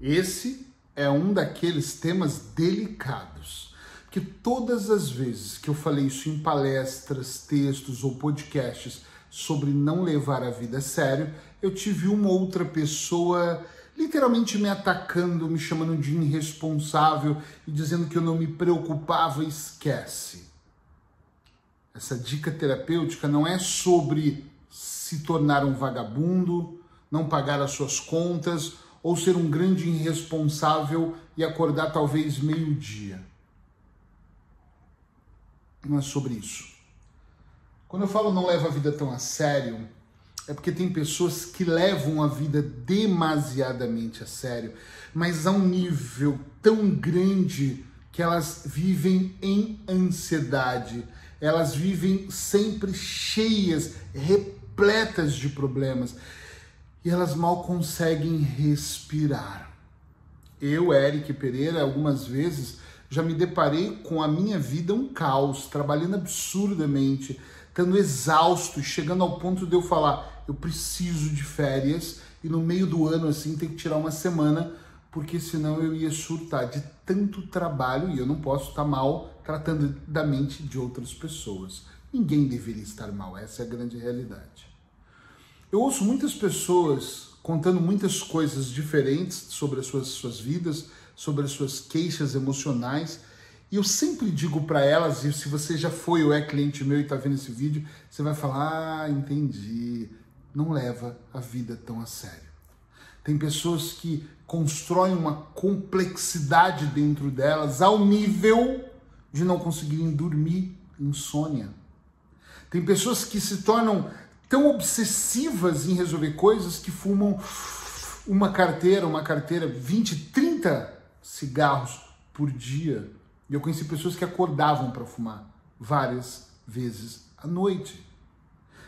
Esse é um daqueles temas delicados, que todas as vezes que eu falei isso em palestras, textos ou podcasts sobre não levar a vida a sério, eu tive uma outra pessoa literalmente me atacando, me chamando de irresponsável e dizendo que eu não me preocupava. Esquece. Essa dica terapêutica não é sobre se tornar um vagabundo, não pagar as suas contas ou ser um grande irresponsável e acordar talvez meio-dia. Não é sobre isso. Quando eu falo não leva a vida tão a sério, é porque tem pessoas que levam a vida demasiadamente a sério, mas a um nível tão grande que elas vivem em ansiedade, elas vivem sempre cheias, repletas de problemas e elas mal conseguem respirar. Eu, Eric Pereira, algumas vezes já me deparei com a minha vida um caos, trabalhando absurdamente, estando exausto, chegando ao ponto de eu falar: eu preciso de férias e no meio do ano assim tem que tirar uma semana porque senão eu ia surtar de tanto trabalho e eu não posso estar mal tratando da mente de outras pessoas. Ninguém deveria estar mal, essa é a grande realidade. Eu ouço muitas pessoas contando muitas coisas diferentes sobre as suas, suas vidas, sobre as suas queixas emocionais, e eu sempre digo para elas, e se você já foi ou é cliente meu e está vendo esse vídeo, você vai falar: Ah, entendi não leva a vida tão a sério. Tem pessoas que constroem uma complexidade dentro delas ao nível de não conseguirem dormir, insônia. Tem pessoas que se tornam tão obsessivas em resolver coisas que fumam uma carteira, uma carteira, 20, 30 cigarros por dia. E eu conheci pessoas que acordavam para fumar várias vezes à noite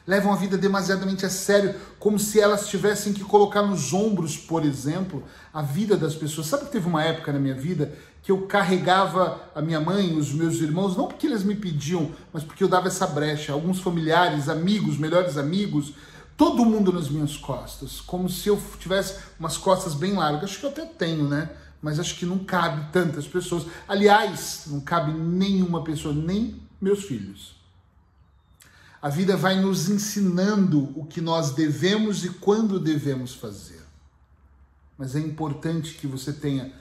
levam a vida demasiadamente a sério, como se elas tivessem que colocar nos ombros, por exemplo, a vida das pessoas. Sabe que teve uma época na minha vida que eu carregava a minha mãe, os meus irmãos, não porque eles me pediam, mas porque eu dava essa brecha. Alguns familiares, amigos, melhores amigos, todo mundo nas minhas costas, como se eu tivesse umas costas bem largas. Acho que eu até tenho, né? Mas acho que não cabe tantas pessoas. Aliás, não cabe nenhuma pessoa, nem meus filhos. A vida vai nos ensinando o que nós devemos e quando devemos fazer. Mas é importante que você tenha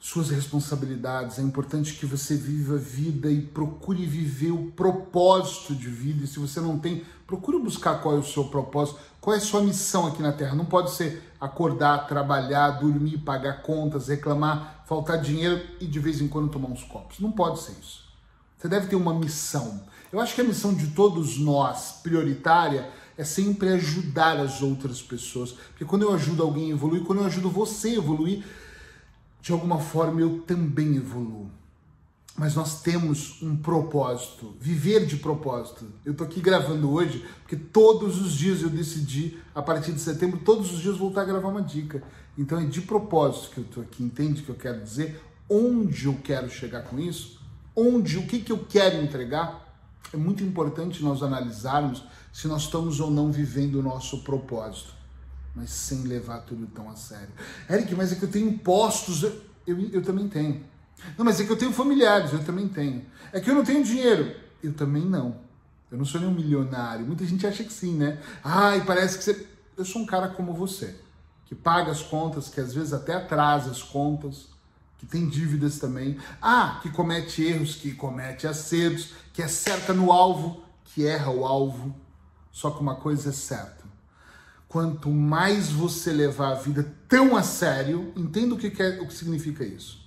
suas responsabilidades, é importante que você viva a vida e procure viver o propósito de vida. E se você não tem, procure buscar qual é o seu propósito, qual é a sua missão aqui na Terra. Não pode ser acordar, trabalhar, dormir, pagar contas, reclamar, faltar dinheiro e de vez em quando tomar uns copos. Não pode ser isso. Você deve ter uma missão. Eu acho que a missão de todos nós, prioritária, é sempre ajudar as outras pessoas. Porque quando eu ajudo alguém a evoluir, quando eu ajudo você a evoluir, de alguma forma eu também evoluo. Mas nós temos um propósito, viver de propósito. Eu tô aqui gravando hoje porque todos os dias eu decidi, a partir de setembro, todos os dias voltar a gravar uma dica. Então é de propósito que eu tô aqui, entende o que eu quero dizer? Onde eu quero chegar com isso? Onde, o que, que eu quero entregar? É muito importante nós analisarmos se nós estamos ou não vivendo o nosso propósito, mas sem levar tudo tão a sério. Eric, mas é que eu tenho impostos, eu, eu, eu também tenho. Não, mas é que eu tenho familiares, eu também tenho. É que eu não tenho dinheiro, eu também não. Eu não sou nenhum milionário. Muita gente acha que sim, né? Ai, parece que você. Eu sou um cara como você, que paga as contas, que às vezes até atrasa as contas, que tem dívidas também. Ah, que comete erros, que comete acertos, que acerta no alvo, que erra o alvo. Só que uma coisa é certa. Quanto mais você levar a vida tão a sério, entenda o que, é, o que significa isso.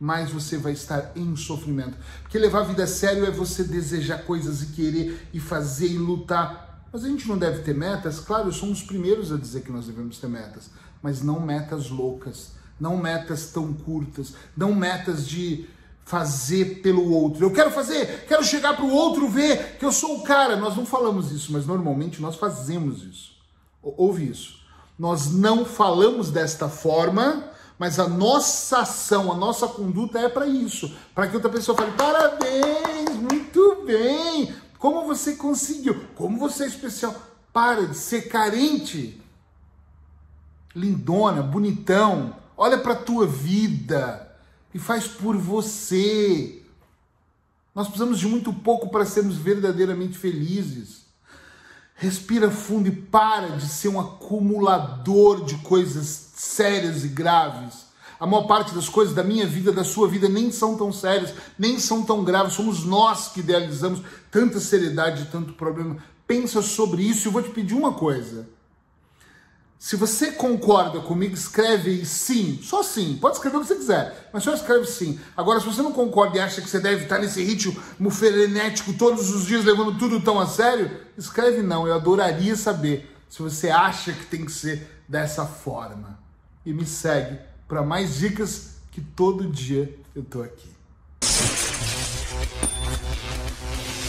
Mais você vai estar em sofrimento. Porque levar a vida a sério é você desejar coisas e querer e fazer e lutar. Mas a gente não deve ter metas? Claro, somos os primeiros a dizer que nós devemos ter metas. Mas não metas loucas não metas tão curtas, não metas de fazer pelo outro. Eu quero fazer, quero chegar para o outro ver que eu sou o cara. Nós não falamos isso, mas normalmente nós fazemos isso. Ouve isso. Nós não falamos desta forma, mas a nossa ação, a nossa conduta é para isso, para que outra pessoa fale: "Parabéns, muito bem. Como você conseguiu? Como você é especial?" Para de ser carente. Lindona, bonitão, Olha para a tua vida e faz por você. Nós precisamos de muito pouco para sermos verdadeiramente felizes. Respira fundo e para de ser um acumulador de coisas sérias e graves. A maior parte das coisas da minha vida, da sua vida, nem são tão sérias, nem são tão graves. Somos nós que idealizamos tanta seriedade e tanto problema. Pensa sobre isso e eu vou te pedir uma coisa. Se você concorda comigo, escreve sim, só sim. Pode escrever o que você quiser, mas só escreve sim. Agora, se você não concorda e acha que você deve estar nesse ritmo frenético todos os dias, levando tudo tão a sério, escreve não. Eu adoraria saber se você acha que tem que ser dessa forma. E me segue para mais dicas que todo dia eu tô aqui.